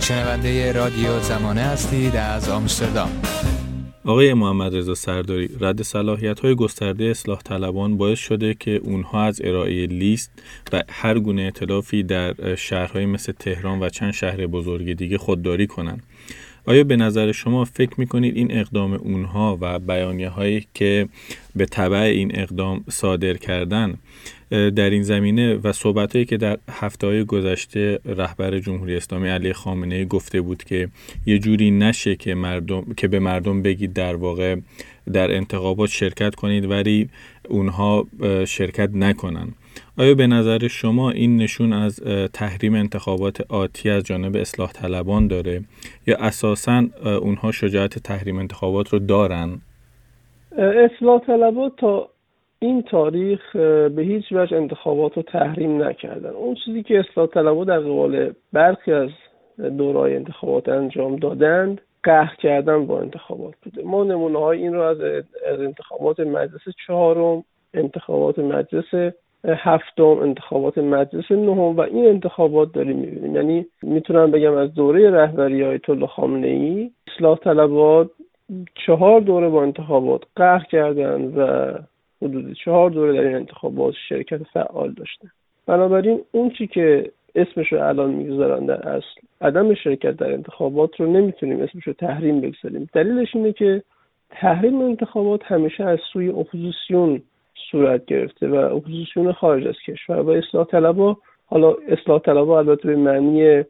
شنونده رادیو زمانه هستید از آمستردام آقای محمد رضا سرداری رد صلاحیت های گسترده اصلاح طلبان باعث شده که اونها از ارائه لیست و هر گونه اطلافی در شهرهای مثل تهران و چند شهر بزرگ دیگه خودداری کنند. آیا به نظر شما فکر می‌کنید این اقدام اونها و بیانیه هایی که به طبع این اقدام صادر کردن در این زمینه و صحبت هایی که در هفته های گذشته رهبر جمهوری اسلامی علی خامنه گفته بود که یه جوری نشه که مردم که به مردم بگید در واقع در انتخابات شرکت کنید ولی اونها شرکت نکنن. آیا به نظر شما این نشون از تحریم انتخابات آتی از جانب اصلاح طلبان داره یا اساسا اونها شجاعت تحریم انتخابات رو دارن؟ اصلاح طلبات تا این تاریخ به هیچ وجه انتخابات رو تحریم نکردن اون چیزی که اصلاح طلبات در قبال برخی از دورای انتخابات انجام دادند قهر کردن با انتخابات بوده ما نمونه های این رو از انتخابات مجلس چهارم انتخابات مجلس هفتم انتخابات مجلس نهم و این انتخابات داریم می‌بینیم. یعنی می‌تونم بگم از دوره رهبری آیت الله خامنه ای اصلاح طلبات چهار دوره با انتخابات قهر کردن و حدود چهار دوره در این انتخابات شرکت فعال داشتن. بنابراین اون چیزی که اسمش رو الان می‌گذارن در اصل عدم شرکت در انتخابات رو نمی‌تونیم اسمش رو تحریم بگذاریم. دلیلش اینه که تحریم انتخابات همیشه از سوی اپوزیسیون صورت گرفته و اپوزیسیون خارج از کشور. و اصلاح طلبا حالا اصلاح طلبا البته به معنی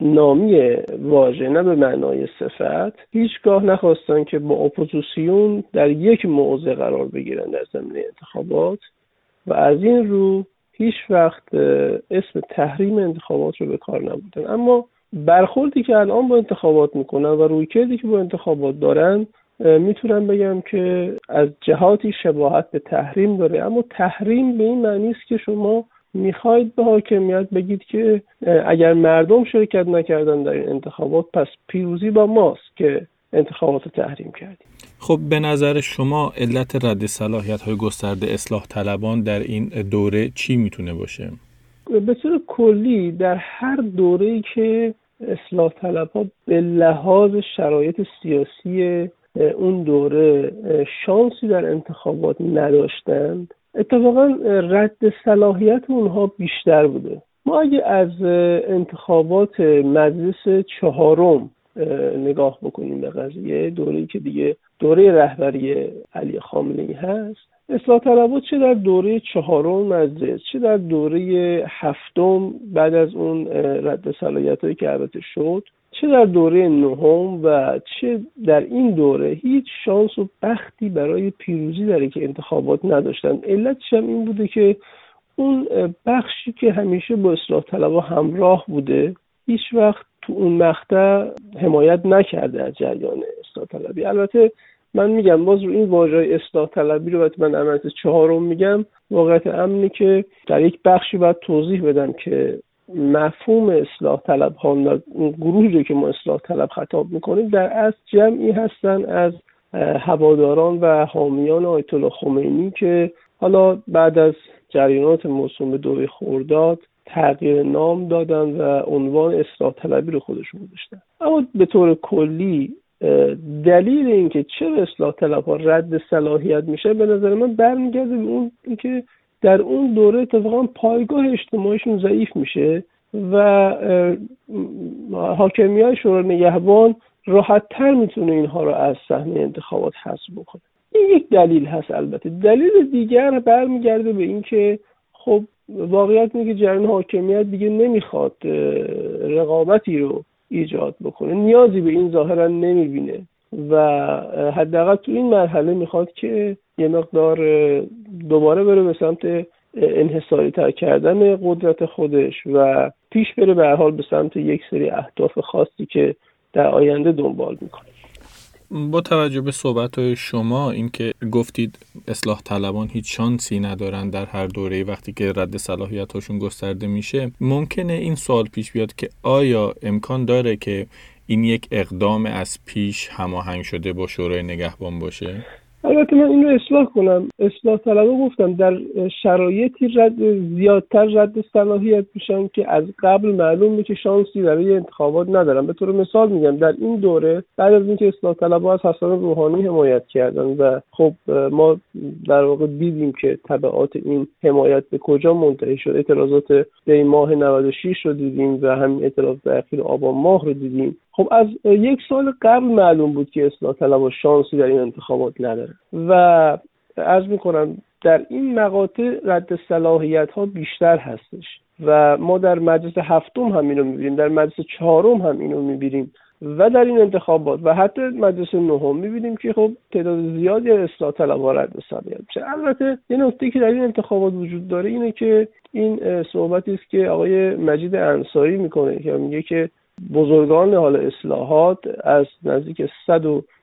نامی واژه نه به معنای صفت. هیچگاه نخواستن که با اپوزیسیون در یک موضع قرار بگیرن در زمینه انتخابات. و از این رو هیچ وقت اسم تحریم انتخابات رو به کار نبودن. اما برخوردی که الان با انتخابات می‌کنن و رویکردی که با انتخابات دارن می‌تونم بگم که از جهاتی شباهت به تحریم داره اما تحریم به این معنی است که شما می‌خواید به حاکمیت بگید که اگر مردم شرکت نکردن در این انتخابات پس پیروزی با ماست که انتخابات رو تحریم کردیم خب به نظر شما علت رد صلاحیت های گسترده اصلاح طلبان در این دوره چی می‌تونه باشه؟ به طور کلی در هر دوره که اصلاح طلب ها به لحاظ شرایط سیاسی اون دوره شانسی در انتخابات نداشتند. اتفاقا رد صلاحیت اونها بیشتر بوده. ما اگه از انتخابات مجلس چهارم نگاه بکنیم به قضیه دوره که دیگه دوره رهبری علی خامنه ای هست اصلاح طلبات چه در دوره چهارم مجلس چه در دوره هفتم بعد از اون رد صلاحیت که البته شد چه در دوره نهم و چه در این دوره هیچ شانس و بختی برای پیروزی در که انتخابات نداشتن. علتش هم این بوده که اون بخشی که همیشه با اصلاح طلبا همراه بوده هیچ وقت تو اون مقطع حمایت نکرده از جریان اصلاح طلبی. البته من میگم باز رو این واژه اصلاح طلبی رو من عملت چهارم میگم واقعیت امنی که در یک بخشی باید توضیح بدم که مفهوم اصلاح طلب ها گروهی که ما اصلاح طلب خطاب می‌کنیم در اصل جمعی هستن از هواداران و حامیان آیت الله خمینی که حالا بعد از جریانات موسوم به خورداد تغییر نام دادن و عنوان اصلاح طلبی رو خودشون گذاشتن. اما به طور کلی دلیل اینکه چرا اصلاح طلب ها رد صلاحیت میشه به نظر من برمیگرده به اون اینکه در اون دوره اتفاقا پایگاه اجتماعیشون ضعیف میشه و حاکمی های شورای نگهبان راحت تر می‌تونه اینها رو از صحنه انتخابات حذف بکنه. این یک دلیل هست البته. دلیل دیگر برمیگرده به اینکه خب واقعیت میگه جریان حاکمیت دیگه نمی‌خواد رقابتی رو ایجاد بکنه. نیازی به این ظاهرا نمی‌بینه و حداقل تو این مرحله می‌خواد که یه مقدار دوباره بره به سمت انحصاری تر کردن قدرت خودش و پیش بره به حال به سمت یک سری اهداف خاصی که در آینده دنبال می‌کنه. با توجه به صحبت شما اینکه گفتید اصلاح طلبان هیچ شانسی ندارن در هر دوره وقتی که رد صلاحیت هاشون گسترده میشه ممکنه این سوال پیش بیاد که آیا امکان داره که این یک اقدام از پیش هماهنگ شده با شورای نگهبان باشه؟ البته من این رو اصلاح کنم. اصلاح طلبه گفتم در شرایطی رد زیادتر رد صلاحیت میشن که از قبل معلوم که شانسی برای انتخابات ندارن به طور مثال میگم در این دوره بعد از اینکه اصلاح طلبه از حسن روحانی حمایت کردن و خب ما در واقع دیدیم که تبعات این حمایت به کجا منتهی شد. اعتراضات به ماه 96 رو دیدیم و همین اعتراضات اخیر آبان ماه رو دیدیم. خب از یک سال قبل معلوم بود که اصلاح طلب شانسی در این انتخابات نداره و عرض می‌کنم در این مقاطع رد صلاحیت ها بیشتر هستش و ما در مجلس هفتم هم اینو می‌بینیم در مجلس چهارم هم اینو می‌بینیم و در این انتخابات و حتی مجلس نهم می‌بینیم که خب تعداد زیادی اصلاح طلب رد صلاحیت میشه. البته یه نکته که در این انتخابات وجود داره اینه که این صحبتی است که آقای مجید انصاری می‌کنه که میگه که بزرگان حال اصلاحات از نزدیک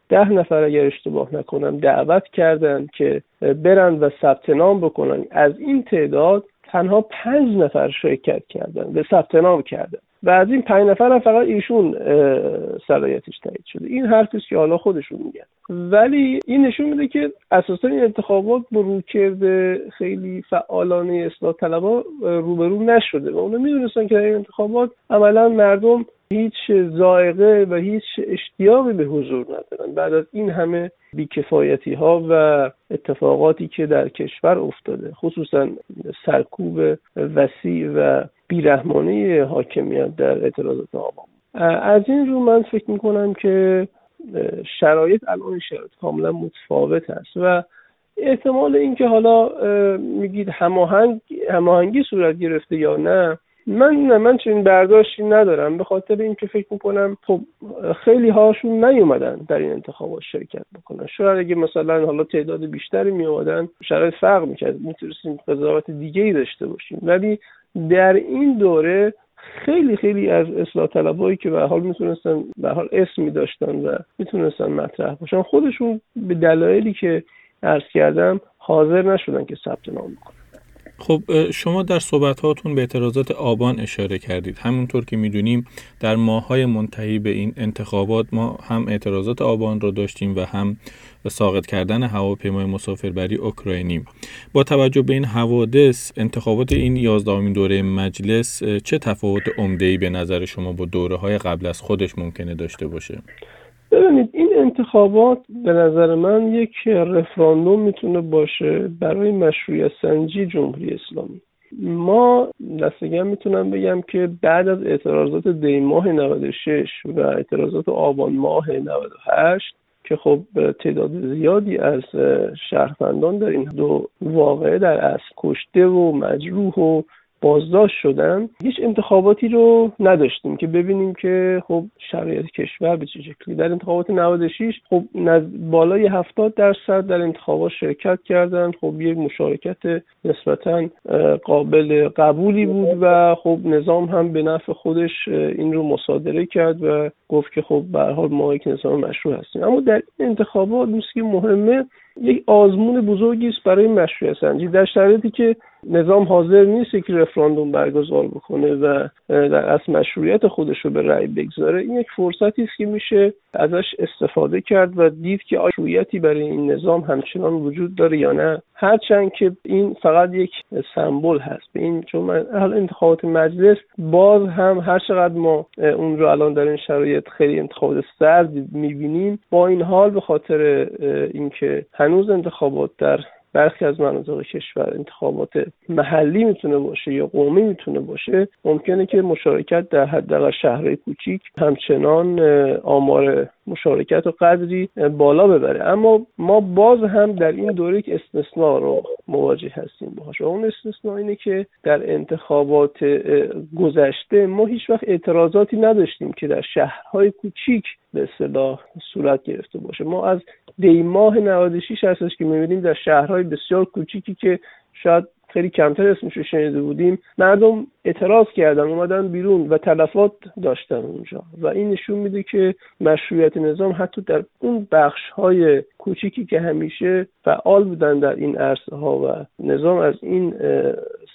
ده نفر اگر اشتباه نکنم دعوت کردند که برند و ثبت نام بکنن. از این تعداد تنها پنج نفر شرکت کردن به ثبت نام کردن و از این پنج نفر هم فقط ایشون صلاحیتش تایید شده. این حرفی که حالا خودشون میگن. ولی این نشون میده که اساسا این انتخابات با روکرد خیلی فعالانه اصلاح طلبا روبرو نشده و اونا می‌دونستن که این انتخابات عملا مردم هیچ زائقه و هیچ اشتیاقی به حضور ندارن. بعد از این همه بیکفایتی ها و اتفاقاتی که در کشور افتاده خصوصا سرکوب وسیع و بیرحمانه حاکمیت در اعتراضات آبان. از این رو من فکر می‌کنم که شرایط الان شرایط کاملا متفاوت است و احتمال اینکه حالا میگید هماهنگ هماهنگی صورت گرفته یا نه من نه من چنین برداشتی ندارم به خاطر اینکه فکر می‌کنم خب خیلی هاشون نیومدن در این انتخابات شرکت بکنن. شاید اگه مثلا حالا تعداد بیشتری میومدن شرایط فرق می‌کرد می‌تونستیم قضاوت دیگه ای داشته باشیم. ولی در این دوره خیلی خیلی از اصلاح طلبایی که به حال می‌تونستن به حال اسمی داشتن و می‌تونستن مطرح باشن خودشون به دلایلی که عرض کردم حاضر نشدن که ثبت نام بکنن. خب شما در صحبتاتون به اعتراضات آبان اشاره کردید. همونطور که می‌دونیم در ماهای منتهی به این انتخابات ما هم اعتراضات آبان رو داشتیم و هم ساقط کردن هواپیمای مسافربری اوکراینی با توجه به این حوادث انتخابات این یازدهمین دوره مجلس چه تفاوت عمده به نظر شما با دوره های قبل از خودش ممکنه داشته باشه؟ ببینید این انتخابات به نظر من یک رفراندوم می‌تونه باشه برای مشروعیت سنجی جمهوری اسلامی. ما دستگم می‌تونم بگم که بعد از اعتراضات دی ماه 96 و اعتراضات آبان ماه 98 که خب تعداد زیادی از شهروندان در این دو واقعه در اصل کشته و مجروح و بازداشت شدن هیچ انتخاباتی رو نداشتیم که ببینیم که خب شرایط کشور به چه شکلی. در انتخابات 96 خب بالای 70 درصد در انتخابات شرکت کردن. خب یک مشارکت نسبتا قابل قبولی بود و خب نظام هم به نفع خودش این رو مصادره کرد و گفت که خب به حال ما یک نظام مشروع هستیم. اما در این انتخابات که مهمه یک آزمون بزرگی است برای مشروعیت سنجی. در شرایطی که نظام حاضر نیست که رفراندوم برگزار بکنه و در اصل مشروعیت خودش رو به رأی بگذاره. این یک فرصتی است که میشه ازش استفاده کرد و دید که مشروعیتی برای این نظام همچنان وجود داره یا نه. هرچند که این فقط یک سمبل هست. به این چون من انتخابات مجلس باز هم هر چقدر ما اون رو الان در این شرایط خیلی انتخابات سرد می‌بینیم با این حال به خاطر اینکه هنوز انتخابات در برخی از مناطق کشور انتخابات محلی می‌تونه باشه یا قومی می‌تونه باشه ممکنه که مشارکت در حداقل شهرهای کوچیک همچنان آمار مشارکت و قدری بالا ببره. اما ما باز هم در این دوره یک استثناء رو مواجه هستیم باهاش. و اون استثناء اینه که در انتخابات گذشته ما هیچ وقت اعتراضاتی نداشتیم که در شهرهای کوچیک به اصطلاح صورت گرفته باشه. ما از دی ماه 96 هستش که می‌بینیم در شهرهای بسیار کوچیکی که شاید خیلی کمتر اسمش رو شنیده بودیم. مردم اعتراض کردن اومدن بیرون و تلفات داشتن اونجا. و این نشون میده که مشروعیت نظام حتی در اون بخش های کوچیکی که همیشه فعال بودن در این عرصه ها و نظام از این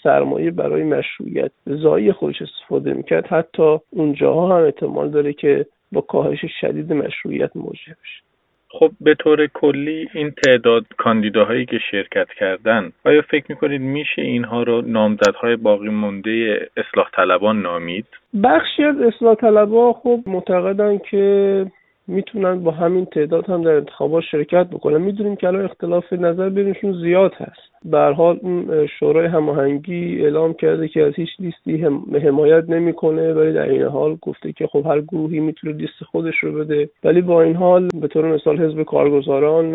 سرمایه برای مشروعیت زایی خودش استفاده می‌کرد حتی اونجاها هم احتمال داره که با کاهش شدید مشروعیت مواجه بشه. خب به طور کلی این تعداد کاندیداهایی که شرکت کردن آیا فکر می‌کنید میشه اینها رو نامزدهای باقی مونده اصلاح طلبان نامید؟ بخشی از اصلاح طلبها خب معتقدن که می‌تونن با همین تعداد هم در انتخابات شرکت بکنن می‌دونیم که الان اختلاف نظر بینشون زیاد هست به حال اون شورای هماهنگی اعلام کرده که از هیچ لیستی هم حمایت نمی‌کنه ولی در این حال گفته که خب هر گروهی می‌تونه لیست خودش رو بده. ولی با این حال به طور مثال حزب کارگزاران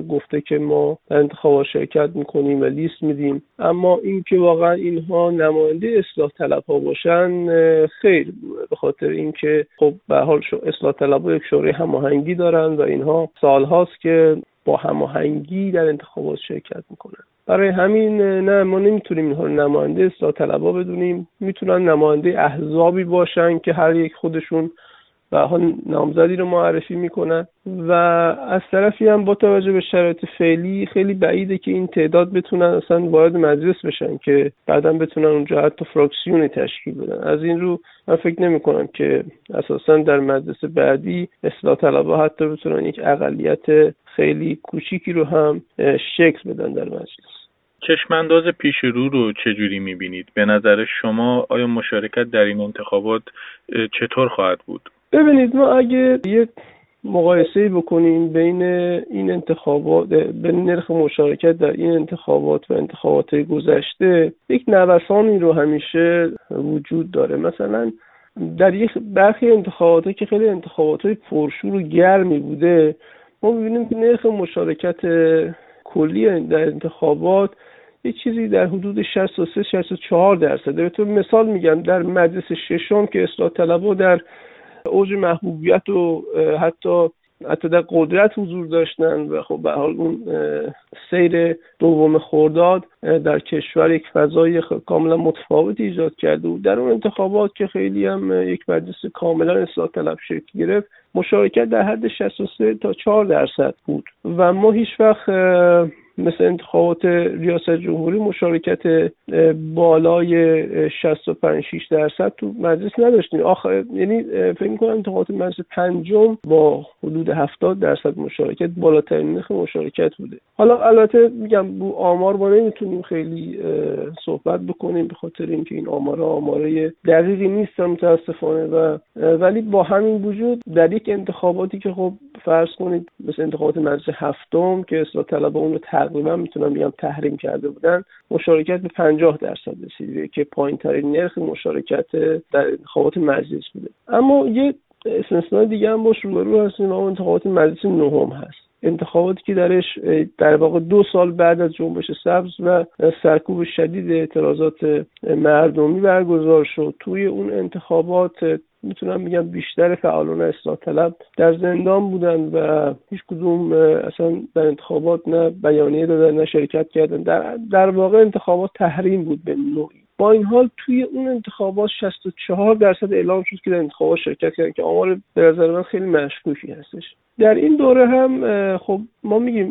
گفته که ما در انتخابات شرکت می‌کنیم و لیست میدیم. اما اینکه واقعا اینها نماینده اصلاح طلب ها باشن خیر. به خاطر اینکه خب به حال اصلاح طلب یک شورای هماهنگی دارن و اینها سالهاست که با هماهنگی در انتخابات شرکت می‌کنن. برای همین نه ما نمی‌تونیم اینها رو نماینده اصلاح طلبا بدونیم. می‌تونن نماینده احزابی باشن که هر یک خودشون و حال نامزدی رو معرفی می‌کنن. و از طرفی هم با توجه به شرایط فعلی خیلی بعیده که این تعداد بتونن اصلا وارد مجلس بشن که بعدا بتونن اونجا حتی فراکسیونی تشکیل بدن. از این رو من فکر نمی کنم که اساسا در مجلس بعدی اصلاح طلبا حتی بتونن یک اقلیت خیلی کوچیکی رو هم شکل بدن در مجلس چشمانداز پیش رو رو چجوری می‌بینید؟ به نظر شما آیا مشارکت در این انتخابات چطور خواهد بود؟ ببینید ما اگه یک مقایسه بکنیم بین این انتخابات بین نرخ مشارکت در این انتخابات و انتخابات گذشته یک نوسانی رو همیشه وجود داره مثلا در یک برخی انتخابات که خیلی انتخابات های پرشور و گرمی بوده ما می‌بینیم که نرخ مشارکت کلی در انتخابات یه چیزی در حدود 63 64 درصده به طور مثال میگم در مجلس ششم که اصلاح طلبها در اوج محبوبیت و حتی حتی در قدرت حضور داشتن و خب به حال اون سیر دوم خورداد در کشور یک فضای کاملا متفاوتی ایجاد کرده بود در اون انتخابات که خیلی هم یک مجلس کاملا اصلاح طلب شکل گرفت مشارکت در حد 63 تا 4 درصد بود و ما هیچ وقت مثل انتخابات ریاست جمهوری مشارکت بالای 65 6 درصد تو مجلس نداشتیم. آخر یعنی فکر می‌کنم انتخابات مجلس پنجم با حدود 70 درصد مشارکت بالاترین نرخ مشارکت بوده. حالا البته میگم بو آمار ما نمی‌تونیم خیلی صحبت بکنیم به خاطر اینکه این آمار آماره دقیقی نیستن متاسفانه و ولی با همین وجود در یک انتخاباتی که خب فرض کنید مثل انتخابات مجلس هفتم که اصلاح طلب اون رو تقریبا می‌تونم بگم تحریم کرده بودن مشارکت به 50 درصد رسیده که پایین ترین نرخ مشارکت در انتخابات مجلس بوده. اما یه استثناء دیگه هم باش روبرو هستیم اون انتخابات مجلس نهم هست. انتخاباتی که درش در واقع دو سال بعد از جنبش سبز و سرکوب شدید اعتراضات مردمی برگزار شد. توی اون انتخابات می‌تونم بگم بیشتر فعالان اصلاح طلب در زندان بودن و هیچ کدوم اصلا در انتخابات نه بیانیه دادن نه شرکت کردن. در, در واقع انتخابات تحریم بود به نوعی. با این حال توی اون انتخابات 64 درصد اعلام شد که در انتخابات شرکت کردن که آمار به نظر من خیلی مشکوکی هستش. در این دوره هم خب ما میگیم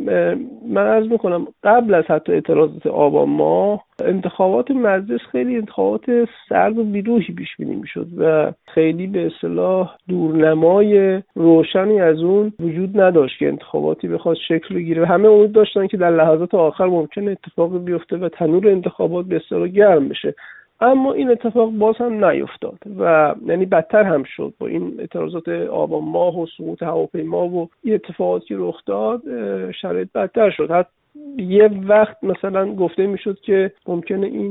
من عرض می‌کنم قبل از حتی اعتراضات آبان ماه انتخابات مجلس خیلی انتخابات سرد و بیروحی پیش بینی می‌شد و خیلی به اصطلاح دورنمای روشنی از اون وجود نداشت که انتخاباتی بخواد شکل بگیره. همه امید داشتن که در لحظات آخر ممکن اتفاق بیفته و تنور انتخابات به اصطلاح گرم بشه. اما این اتفاق باز هم نیفتاد و یعنی بدتر هم شد با این اعتراضات آبان ماه و سقوط هواپیما و این اتفاقاتی که رخ داد شرایط بدتر شد. حتی یه وقت مثلا گفته می‌شد که ممکنه این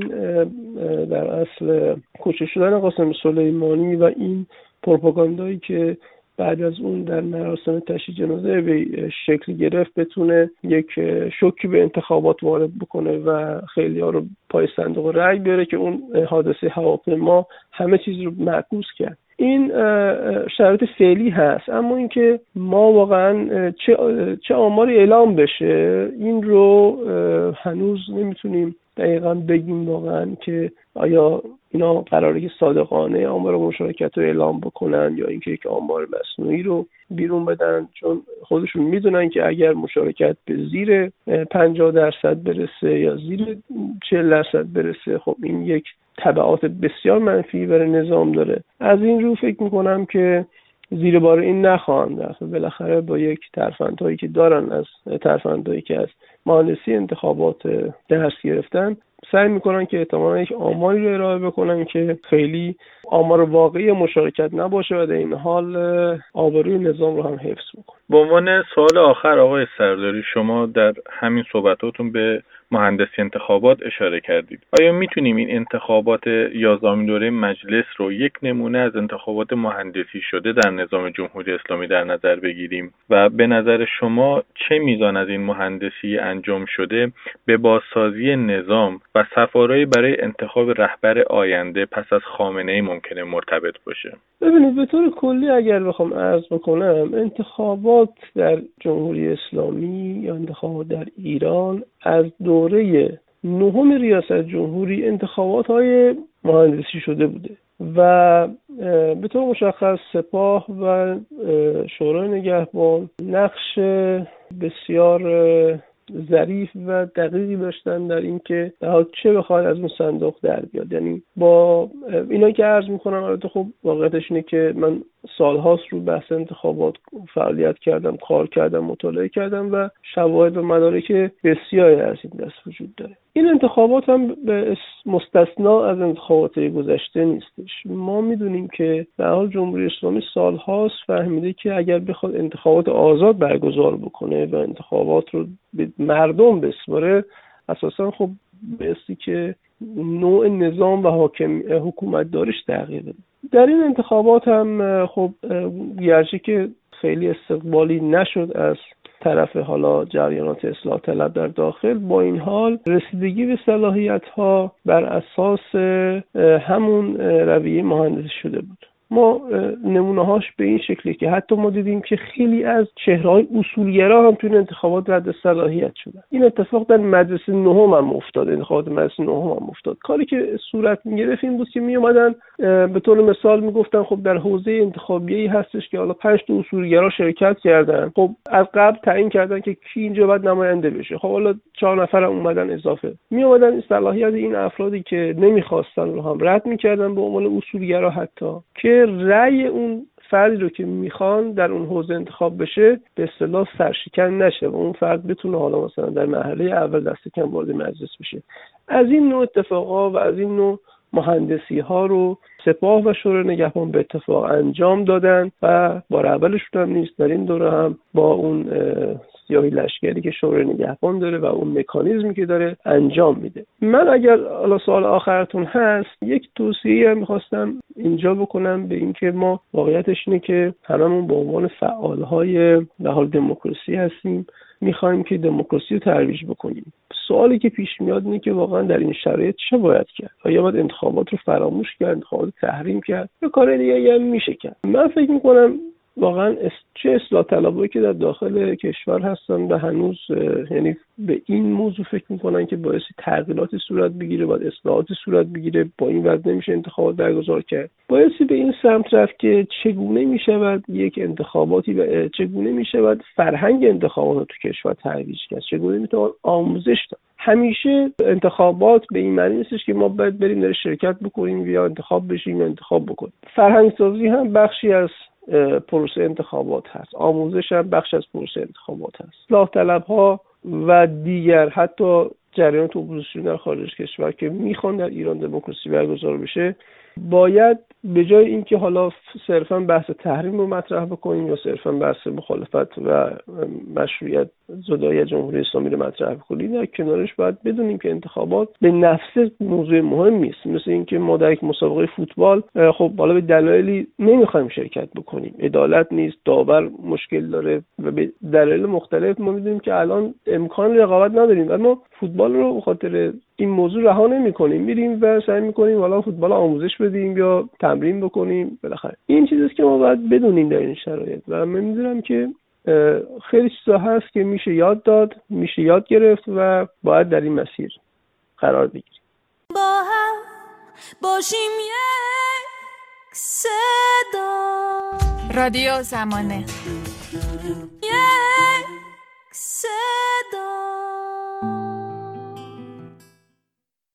در اصل کشته شدن قاسم سلیمانی و این پروپاگاندایی که بعد از اون در مراسم تشییع جنازه به شکل گرفت بتونه یک شوکی به انتخابات وارد بکنه و خیلی ها رو پای صندوق رأی بیاره که اون حادثه هواپیما همه چیز رو معکوس کرد. این شرایط فعلی هست اما اینکه ما واقعا چه چه آماری اعلام بشه این رو هنوز نمی‌تونیم دقیقا بگیم واقعا که آیا اینا قراره که صادقانه آمار مشارکت رو اعلام بکنن یا اینکه یک آمار مصنوعی رو بیرون بدن؟ چون خودشون می‌دونن که اگر مشارکت به زیر 50 درصد برسه یا زیر 40 درصد برسه خب این یک تبعات بسیار منفی برای نظام داره. از این رو فکر می‌کنم که زیر بار این نخواهند رفت. بالاخره با یک ترفندهایی که دارن از ترفندهایی که از مهندسی انتخابات درس گرفتن سعی می‌کنن که احتمالا یک آماری رو ارائه بکنن که خیلی آمار واقعی مشارکت نباشه و در این حال آبروی نظام رو هم حفظ بکنه. به عنوان سوال آخر آقای سرداری شما در همین صحبتاتون به مهندسی انتخابات اشاره کردید. آیا می‌تونیم این انتخابات یازدهمین دوره مجلس رو یک نمونه از انتخابات مهندسی شده در نظام جمهوری اسلامی در نظر بگیریم؟ و به نظر شما چه میزان از این مهندسی انجام شده به بازسازی نظام و سفارایی برای انتخاب رهبر آینده پس از خامنه ای ممکنه مرتبط باشه؟ ببینید به طور کلی اگر بخوام عرض بکنم انتخابات در جمهوری اسلامی یا انتخابات در ایران از دوره نهم ریاست جمهوری انتخابات های مهندسی شده بوده و به طور مشخص سپاه و شورای نگهبان نقش بسیار ظریف و دقیقی داشتن در اینکه چه بخواد از اون صندوق در بیاد. یعنی با اینا که عرض می‌کنم البته خب واقعیتش اینه که من سالهاست رو بحث انتخابات فعالیت کردم کار کردم مطالعه کردم و شواهد و مدارک بسیاری از این دست وجود داره. این انتخابات هم به مستثنا از انتخابات گذشته نیستش. ما می‌دونیم که در حال جمهوری اسلامی سالهاست فهمیده که اگر بخواد انتخابات آزاد برگزار بکنه و انتخابات رو به مردم بسپاره اساسا خب بایستی که نوع نظام و حاکم حکومت دارش تغییر در این انتخابات هم خب گرچه که خیلی استقبالی نشد از طرف حالا جریانات اصلاح طلب در داخل با این حال رسیدگی به صلاحیت ها بر اساس همون رویه مهندسی شده بود. ما نمونه هاش به این شکلی که حتی ما دیدیم که خیلی از چهرهای اصولگرا هم توی انتخابات رد صلاحیت شدن. این اتفاق در مدرسه نهم هم افتاد انتخابات مدرسه نهم هم افتاد. کاری که صورت می‌گرفت این بود که می اومدن به طور مثال می‌گفتن خب در حوزه انتخابی هستش که حالا پنج تا اصولگرا شرکت کردن. خب از قبل تعیین کردن که کی اینجا باید نماینده بشه. خب حالا چهار نفر هم اومدن اضافه. می اومدن صلاحیت این افرادی که نمی‌خواستن رو هم رد می‌کردن به عنوان اصولگرا حتی که رأی اون فردی رو که می‌خوان در اون حوزه انتخاب بشه به اصطلاح سرشکن نشه و اون فرد بتونه حالا مثلا در مرحله اول دست کم وارد مجلس بشه. از این نوع اتفاقا و از این نوع مهندسی ها رو سپاه و شورای نگهبان به اتفاق انجام دادن و بار اولشون هم نیست. در این دوره هم با اون سیاهی لشکری که شورای نگهبان داره و اون مکانیزمی که داره انجام میده. من اگر حالا سوال آخرتون هست یک توصیه می‌خواستم اینجا بکنم به اینکه ما واقعیتش اینه که هممون به عنوان فعالهای به حال دموکراسی هستیم. می‌خوایم که دموکراسی رو ترویج بکنیم. سوالی که پیش میاد اینه که واقعا در این شرایط چه باید کرد؟ آیا باید انتخابات رو فراموش کرد انتخابات تحریم کرد. یا کار دیگه هم میشه کرد من فکر می‌کنم واقعا چه اصلاح طلبایی که در داخل کشور هستن و هنوز یعنی به این موضوع فکر می‌کنن که باعث تغییراتی صورت بگیره باید اصلاحاتی صورت بگیره با این وضع نمیشه انتخابات برگزار کرد. بایستی به این سمت رفت که چگونه می‌شود یک انتخاباتی و چگونه می‌شود فرهنگ انتخابات تو کشور ترویج کرد؟ چگونه می‌توان آموزش داد؟ همیشه انتخابات به این معنی نیستش که ما باید بریم در شرکت بکنیم یا انتخاب بشیم یا انتخاب بکنیم. فرهنگ سازی هم بخشی از پروسه انتخابات هست. آموزش هم بخش از پروسه انتخابات هست. اصلاح طلب ها و دیگر حتی جریانات اپوزیسیون در خارج کشور که می‌خوان در ایران دموکراسی برگزار بشه باید به جای اینکه حالا صرفا بحث تحریم رو مطرح بکنیم یا صرفا بحث مخالفت و مشروعیت زدایی جمهوری اسلامی رو مطرح بکنیم در کنارش باید بدونیم که انتخابات به نفس موضوع مهم نیست. مثل اینکه ما در یک مسابقه فوتبال خب حالا به دلایلی نمی‌خوایم شرکت بکنیم. عدالت نیست داور مشکل داره و به دلایل مختلف ما می‌دونیم که الان امکان رقابت نداریم. و ما فوتبال رو به خاطر این موضوع رها نمی‌کنیم. میریم و سعی می‌کنیم حالا فوتبال آموزش بدیم یا تمرین بکنیم. بالاخره این چیزیست که ما باید بدونیم در این شرایط. و من می‌دونم که خیلی چیزا هست که میشه یاد داد میشه یاد گرفت و باید در این مسیر قرار بگیریم. با هم باشیم یک صدا. رادیو زمانه. یک